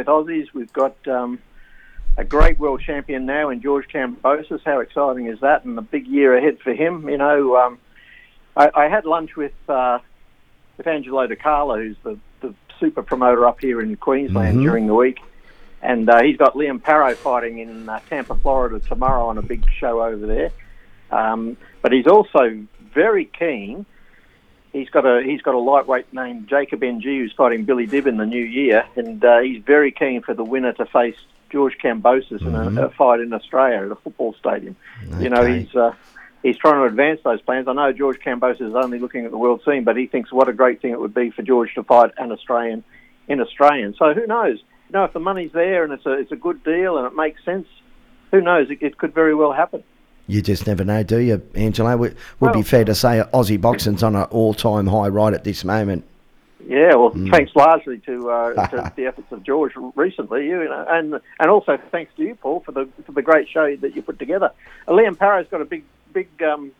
with Aussies. We've got um, a great world champion now in George Kambosos. How exciting is that? And a big year ahead for him. You know, um, I, I had lunch with uh, with Angelo Di Carlo, who's the, the super promoter up here in Queensland Mhm. during the week. And uh, he's got Liam Paro fighting in uh, Tampa, Florida tomorrow on a big show over there. Um, but he's also very keen. He's got a he's got a lightweight named Jacob Ng who's fighting Billy Dibb in the new year, and uh, he's very keen for the winner to face George Kambosos in a, a fight in Australia at a football stadium. You know, he's uh, he's trying to advance those plans. I know George Kambosos is only looking at the world scene, but he thinks what a great thing it would be for George to fight an Australian in Australian. So who knows? You know, if the money's there and it's a it's a good deal and it makes sense, who knows? It, it could very well happen. You just never know, do you, Angelo? Would, would be fair to say Aussie boxing's on an all-time high right at this moment. Yeah, well, Mm. thanks largely to, uh, to the efforts of George recently, you know, and and also thanks to you, Paul, for the for the great show that you put together. Uh, Liam Paro's got a big big um,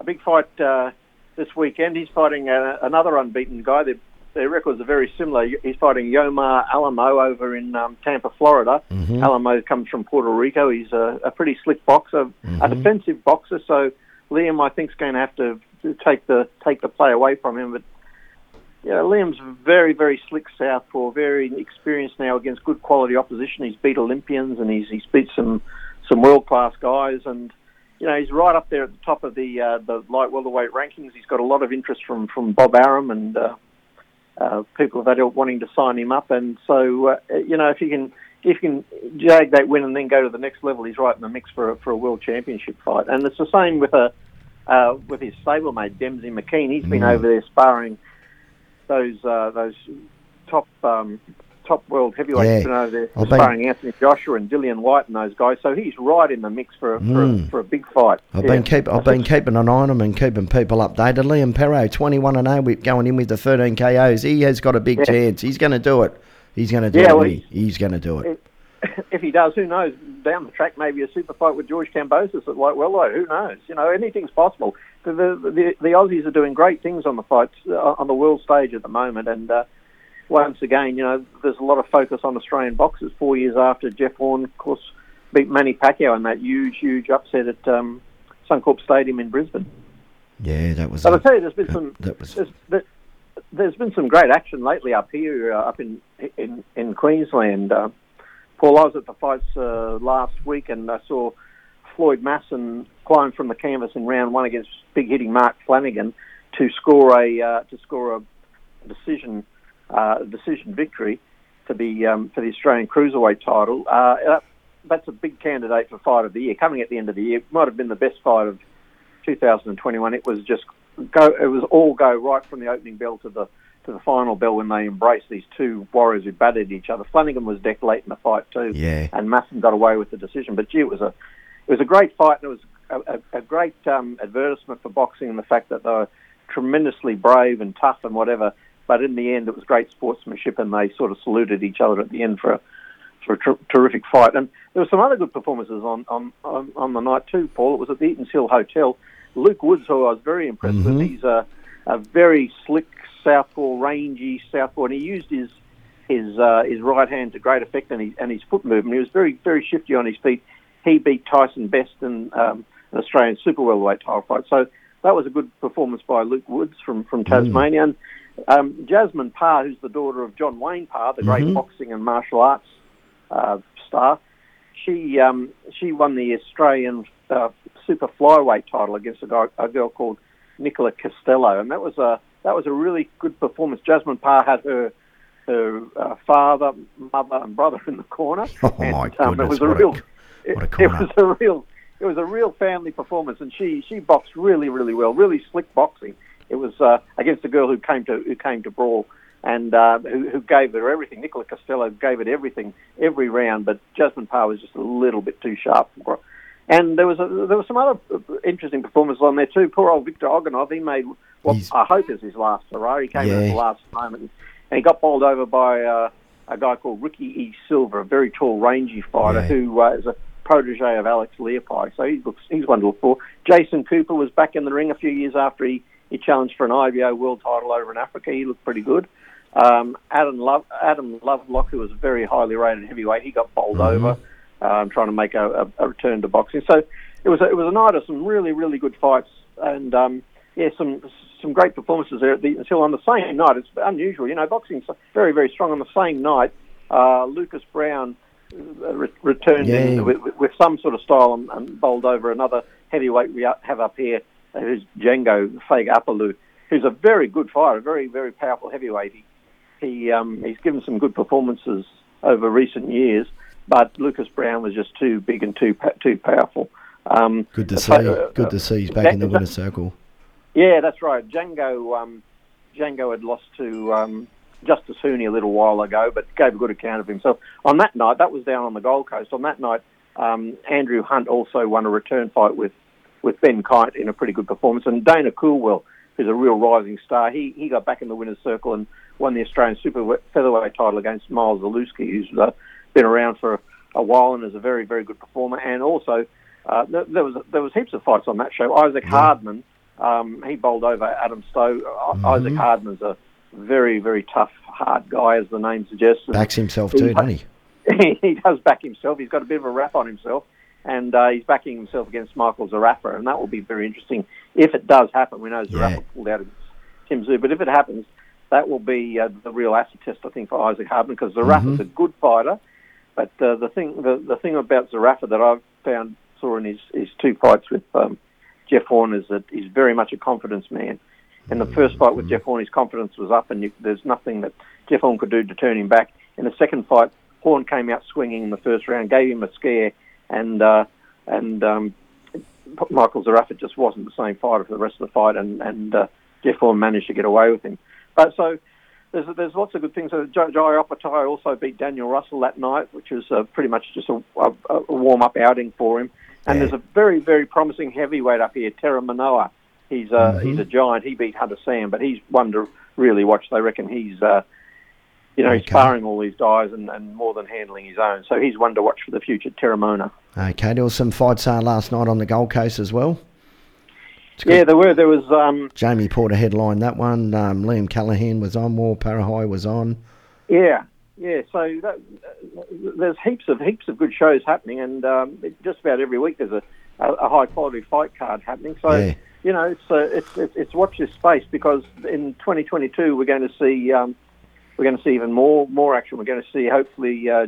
a big fight uh, this weekend. He's fighting uh, another unbeaten guy. Their, their records are very similar. He's fighting Yomar Alamo over in um, Tampa, Florida. Mhm. Alamo comes from Puerto Rico. He's a, a pretty slick boxer, a Mhm. defensive boxer. So Liam, I think, is going to have to take the take the play away from him. But yeah, Liam's very, very slick southpaw, very experienced now against good quality opposition. He's beat Olympians and he's he's beat some some world class guys, and you know he's right up there at the top of the uh, the light welterweight rankings. He's got a lot of interest from from Bob Arum and uh, uh, people that are wanting to sign him up. And so uh, you know if you can if you can jag that win and then go to the next level, he's right in the mix for a, for a world championship fight. And it's the same with a uh, with his stablemate Dempsey McKean. He's been Mm. over there sparring those uh, those top um, top world heavyweights. Yeah. Over there I've been- sparring Anthony Joshua and Dillian Whyte and those guys. So he's right in the mix for a, for, Mm. a, for a big fight. I've Yeah. been keep, I've been keeping an eye on him and keeping people updated. Liam Paro, 21 and 0, with going in with the 13 KOs. He has got a big Yeah. chance. He's going to do it. He's going to do Yeah, it. well, he? He's going to do it. if he does, who knows? Down the track, maybe a super fight with George Kambosos at light welterweight. Who knows? You know, anything's possible. The the, the, the Aussies are doing great things on the fights uh, on the world stage at the moment, and uh, once again, you know, there's a lot of focus on Australian boxers. Four years after Jeff Horn, of course, beat Manny Pacquiao in that huge, huge upset at um, Suncorp Stadium in Brisbane. Yeah, that was. But I a- tell you, there's been some that was. there's, there- there's been some great action lately up here, uh, up in in, in Queensland. Uh, Paul, I was at the fights uh, last week, and I saw Floyd Masson climb from the canvas in round one against big hitting Mark Flanagan to score a uh, to score a decision uh, decision victory for the um, for the Australian cruiserweight title. Uh, that's a big candidate for fight of the year. Coming at the end of the year, might have been the best fight of 2021. It was just go. It was all go right from the opening bell to the to the final bell when they embraced these two warriors who battered each other. Flanagan was decked late in the fight too, Yeah. and Masson got away with the decision. But gee, it was a it was a great fight, and it was a, a, a great um, advertisement for boxing and the fact that they were tremendously brave and tough and whatever. But in the end, it was great sportsmanship, and they sort of saluted each other at the end for a for a ter- terrific fight. And there were some other good performances on, on, on, on the night too, Paul. It was at the Eaton's Hill Hotel. Luke Woods, who I was very impressed Mhm. with, he's a, a very slick southpaw, rangy southpaw, and he used his his uh, his right hand to great effect and his and his foot movement. He was very very shifty on his feet. He beat Tyson Best in um, an Australian super welterweight title fight. So that was a good performance by Luke Woods from from Tasmania. And um, Jasmine Parr, who's the daughter of John Wayne Parr, the great Mhm. boxing and martial arts uh, star, she um, she won the Australian uh, super flyweight title against a, guy, a girl called Nicola Costello, and that was a that was a really good performance. Jasmine Parr had her her uh, father, mother, and brother in the corner. Oh, and, my um, it goodness, was a what a- real a it, it was a real it was a real family performance, and she she boxed really really well, really slick boxing. It was uh, against a girl who came to who came to brawl and uh, who, who gave her everything. Nicola Costello gave it everything every round, but Jasmine Parr was just a little bit too sharp for her. And there was a, there were some other interesting performances on there too. Poor old Victor Oganov, he made what He's- I hope is his last hurrah. He came in at the last moment, and he got bowled over by uh, a guy called Ricky E. Silver, a very tall, rangy fighter Yeah. who uh, is a protege of Alex Leapai. So he looks he's one to look for. Jason Cooper was back in the ring a few years after he, he challenged for an IBO world title over in Africa. He looked pretty good. Um, Adam Love, Adam Lovelock, who was a very highly rated heavyweight, he got bowled Mhm. over, um, trying to make a, a, a return to boxing. So it was a, it was a night of some really really good fights, and um, yeah, some some great performances there at the, until on the same night. It's unusual, you know, boxing's very very strong on the same night. Uh, Lucas Browne uh, re- returned Yeah. with, with, some sort of style and, and bowled over another heavyweight we have up here, who's Django Fag Apalu, who's a very good fighter, very very powerful heavyweight. He, he um, he's given some good performances over recent years, but Lucas Browne was just too big and too too powerful. Um, Good to see. fa- Good uh, to see he's back that- in the winner's circle. yeah, that's right. Django um, Django had lost to um, Justis Huni a little while ago, but gave a good account of himself. On that night, that was down on the Gold Coast. On that night, um, Andrew Hunt also won a return fight with, with Ben Kite in a pretty good performance. And Dana Coolwell, who's a real rising star, he, he got back in the winner's circle and won the Australian super featherweight title against Miles Zaluski, who's uh, been around for a while and is a very, very good performer. And also, uh, there, there was there was heaps of fights on that show. Isaac Hardman, um, he bowled over Adam Stowe. I Isaac. Hardman's a very, very tough, hard guy, as the name suggests. Backs himself too, doesn't he? he does back himself. He's got a bit of a rap on himself, and uh, he's backing himself against Michael Zarafa, and that will be very interesting if it does happen. We know Zarafa Yeah. pulled out against Tim Tszyu, but if it happens, that will be uh, the real acid test, I think, for Isaac Hardman because Zarafa's Mhm. a good fighter. But uh, the thing, the, the thing about Zarafa that I've found saw in his, his two fights with um, Jeff Horn is that he's very much a confidence man. In the first fight with Jeff Horn, his confidence was up, and you, there's nothing that Jeff Horn could do to turn him back. In the second fight, Horn came out swinging in the first round, gave him a scare, and uh, and um, Michael Zarafa just wasn't the same fighter for the rest of the fight, and and uh, Jeff Horn managed to get away with him. But so there's there's lots of good things. Uh, Jai Opetaia also beat Daniel Russell that night, which was uh, pretty much just a, a, a warm up outing for him. And Yeah. there's a very very promising heavyweight up here, Teremoana. He's uh, Mhm. he's a giant. He beat Hunter Sam, but he's one to really watch. They reckon he's uh, you know he's Okay. sparring all these guys and, and more than handling his own. So he's one to watch for the future, Teremoana. Okay, there was some fights uh, last night on the Gold Coast as well. Yeah, there were. There was um, Jamie Porter headlined that one. Um, Liam Callahan was on. War Parahai was on. Yeah, yeah. So that, there's heaps of heaps of good shows happening, and um, it- just about every week there's a, a, a high quality fight card happening. So Yeah. you know, it's, uh, it's it's it's watch this space because in 2022 we're going to see um, we're going to see even more more action. We're going to see hopefully uh,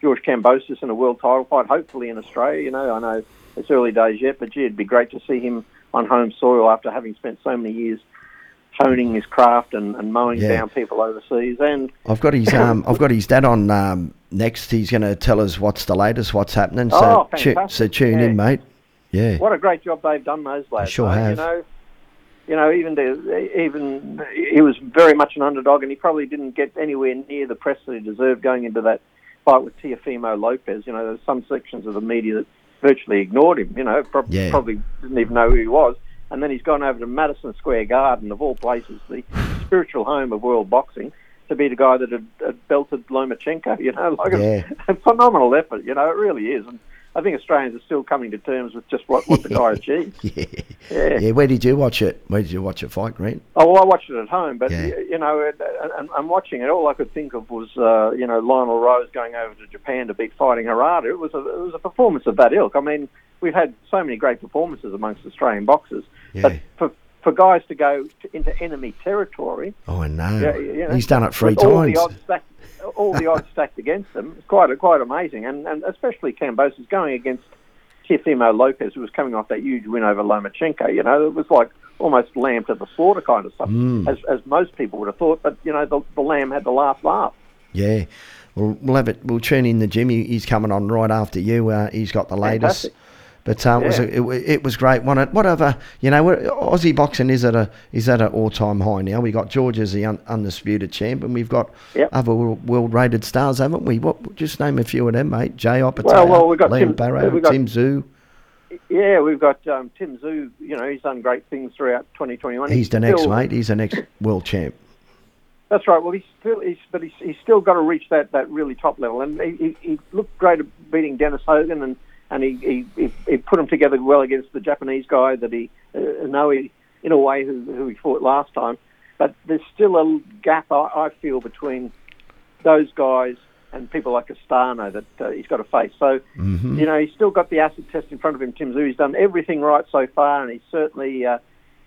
George Kambosos in a world title fight. Hopefully in Australia. You know, I know it's early days yet, but gee, it'd be great to see him on home soil after having spent so many years honing his craft and, and mowing Yeah. down people overseas. And I've got his um, I've got his dad on um, next. He's going to tell us what's the latest, what's happening. So Oh, tu- so tune in, mate. Yeah. what a great job they've done, those lads. sure mate. have. You know, you know, even to, even he was very much an underdog, and he probably didn't get anywhere near the press that he deserved going into that fight with Teofimo Lopez. You know, there's some sections of the media that virtually ignored him. You know, prob- Yeah. probably didn't even know who he was. And then he's gone over to Madison Square Garden, of all places, the spiritual home of world boxing, to be the guy that had, had belted Lomachenko. You know, like Yeah. a, a phenomenal effort. You know, it really is. And I think Australians are still coming to terms with just what, what the guy achieved. Yeah. Yeah. Yeah. Where did you watch it? Where did you watch it fight, Grant? Oh, well, I watched it at home, but Yeah. you know, and I'm watching it. All I could think of was, uh, you know, Lionel Rose going over to Japan to beat Fighting Harada. It was a it was a performance of that ilk. I mean, we've had so many great performances amongst Australian boxers, but for for guys to go to, into enemy territory, Oh, I know. yeah, you know, He's done it three with all the times. odds stacked, all the odds stacked against them, it's quite quite amazing, and and especially Kambosos going against Teofimo Lopez, who was coming off that huge win over Lomachenko. You know, it was like almost lamb to the slaughter kind of stuff, Mm. as as most people would have thought. But you know, the, the lamb had the last laugh. Yeah. We'll, we'll have it. We'll tune in the Jimmy. He's coming on right after you. Uh, he's got the latest. Fantastic. But uh, it, was a, it, it was great. One, whatever you know, Aussie boxing is at a is at an all time high now. We got George as the un, undisputed champ, and we've got Yep. other world rated stars, haven't we? What? Just name a few of them, mate. Jay Opata, Well, well, we've got Liam Tim- Barrow, we've got- Tim Tszyu. Yeah, we've got um, Tim Tszyu. You know, he's done great things throughout 2021. He's the next mate. He's the next world champ. That's right. Well, he's still, he's, but he's, he's still got to reach that, that really top level. And he, he, he looked great at beating Dennis Hogan, and, and he, he, he, he put him together well against the Japanese guy that he, uh, Inoue, in a way, who, who he fought last time. but there's still a gap I, I feel between those guys and people like Castano that uh, he's got to face. So, Mhm. you know, he's still got the acid test in front of him, Tim Tszyu. He's done everything right so far, and he's certainly uh,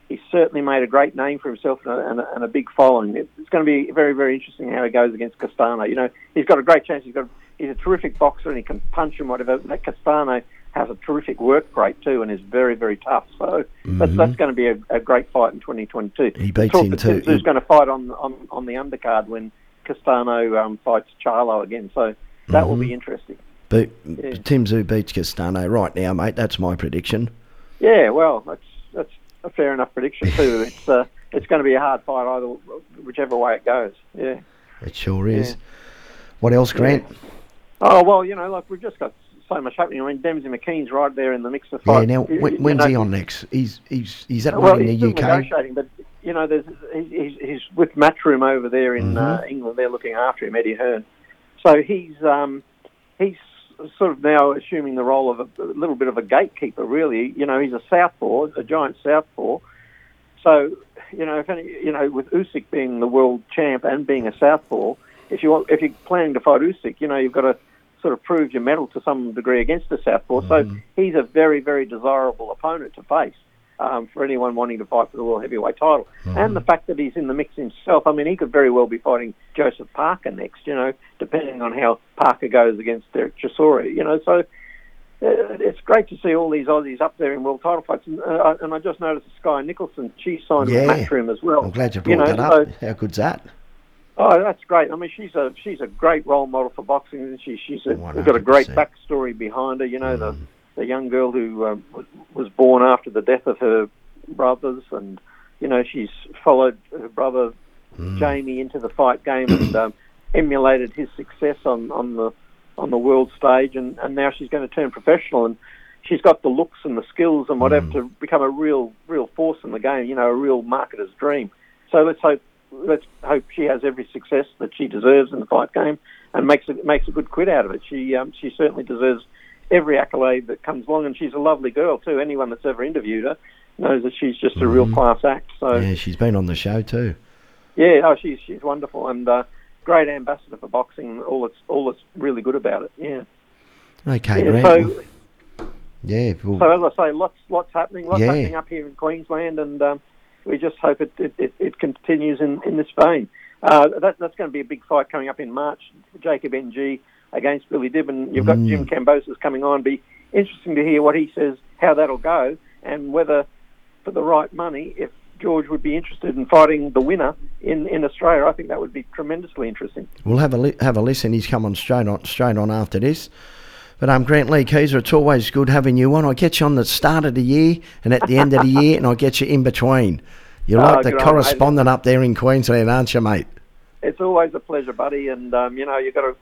he's certainly made a great name for himself and a, and a, and a big following. It's going to be very, very interesting how he goes against Castano. You know, he's got a great chance. He's got he's a terrific boxer and he can punch and whatever. That Castano has a terrific work rate too, and is very, very tough. So that's Mhm. that's going to be a, a great fight in 2022. He beats Talk him too. Tszyu's going to fight on on on the undercard when Castano um, fights Charlo again. So that will Mhm. be interesting. But Yeah. Tim Tszyu beats Castano right now, mate. That's my prediction. Yeah, well, that's that's a fair enough prediction too. it's uh, it's going to be a hard fight either whichever way it goes. Yeah. It sure is. What else, Grant? Oh well, you know, like we've just got so much happening. I mean, Dempsey McKean's right there in the mix of fight. Yeah, now, You- when, you when's know, he on next? He's he's he's at Well, one in he's the UK. negotiating, but you know, there's he's, he's, with Matchroom over there in uh, Mhm. England. They're looking after him, Eddie Hearn. So he's um, he's sort of now assuming the role of a, a little bit of a gatekeeper. Really, you know, he's a southpaw, a giant southpaw. So you know, if any, you know, with Usyk being the world champ and being a southpaw, if you want, if you're planning to fight Usyk, you know, you've got to sort of proved your mettle to some degree against the southpaw. So he's a very, very desirable opponent to face um, for anyone wanting to fight for the world heavyweight title. And the fact that he's in the mix himself, I mean, he could very well be fighting Joseph Parker next, you know, depending on how Parker goes against Derek Chisora, you know. So uh, it's great to see all these Aussies up there in world title fights. And, uh, and I just noticed Skye Nicolson, she signed Yeah. with Matchroom as well. I'm glad you brought you know, that up. so- How good's that? Oh, that's great. I mean, she's a she's a great role model for boxing. and She she's a, got a great backstory behind her. You know, the Mm. the young girl who um, was- was born after the death of her brothers, and you know she's followed her brother Mm. Jamie into the fight game and um, emulated his success on on the on the world stage, and, and now she's going to turn professional and. She's got the looks and the skills and whatever Mm. to become a real, real force in the game. You know, a real marketer's dream. So let's hope let's hope she has every success that she deserves in the fight game and makes a, makes a good quid out of it. She um, she certainly deserves every accolade that comes along, and she's a lovely girl too. Anyone that's ever interviewed her knows that she's just a real class act. So yeah, she's been on the show too. Yeah, oh, she's she's wonderful and uh, great ambassador for boxing. All that's all that's really good about it. Yeah. Okay, yeah so yeah, well, so as I say, lots lots happening, lots Yeah. happening up here in Queensland, and um, we just hope it it, it, continues in, in this vein. Uh, that, that's going to be a big fight coming up in March. Jacob Ng against Billy Dibbon. You've got Mm. Jim Kambosos coming on. Be interesting to hear what he says, how that'll go, and whether for the right money, if George would be interested in fighting the winner in, in Australia. I think that would be tremendously interesting. we'll have a li- have a listen. He's coming on straight on straight on after this. But um, Grantlee Kieza, it's always good having you on. I get you on the start of the year and at the end of the year, and I get you in between. You're Oh, like the good on, correspondent up there in Queensland, aren't you, mate? It's always a pleasure, buddy, and um, you know you've got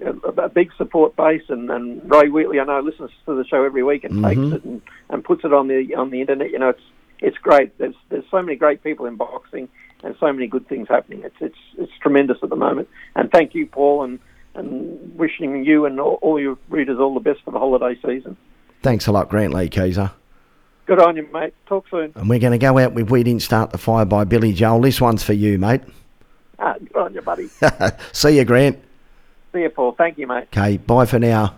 a, a, big support base, and, and Ray Wheatley, I know, listens to the show every week and Mhm. takes it and, and puts it on the on the internet. You know, it's it's great. There's there's so many great people in boxing and so many good things happening. It's it's it's tremendous at the moment. And thank you, Paul, and and wishing you and all, all your readers all the best for the holiday season. Thanks a lot, Grantlee Kieza. Good on you, mate. Talk soon. And we're going to go out with We Didn't Start the Fire by Billy Joel. This one's for you, mate. Ah, good on you, buddy. See you, Grant. See you, Paul. Thank you, mate. Okay, bye for now.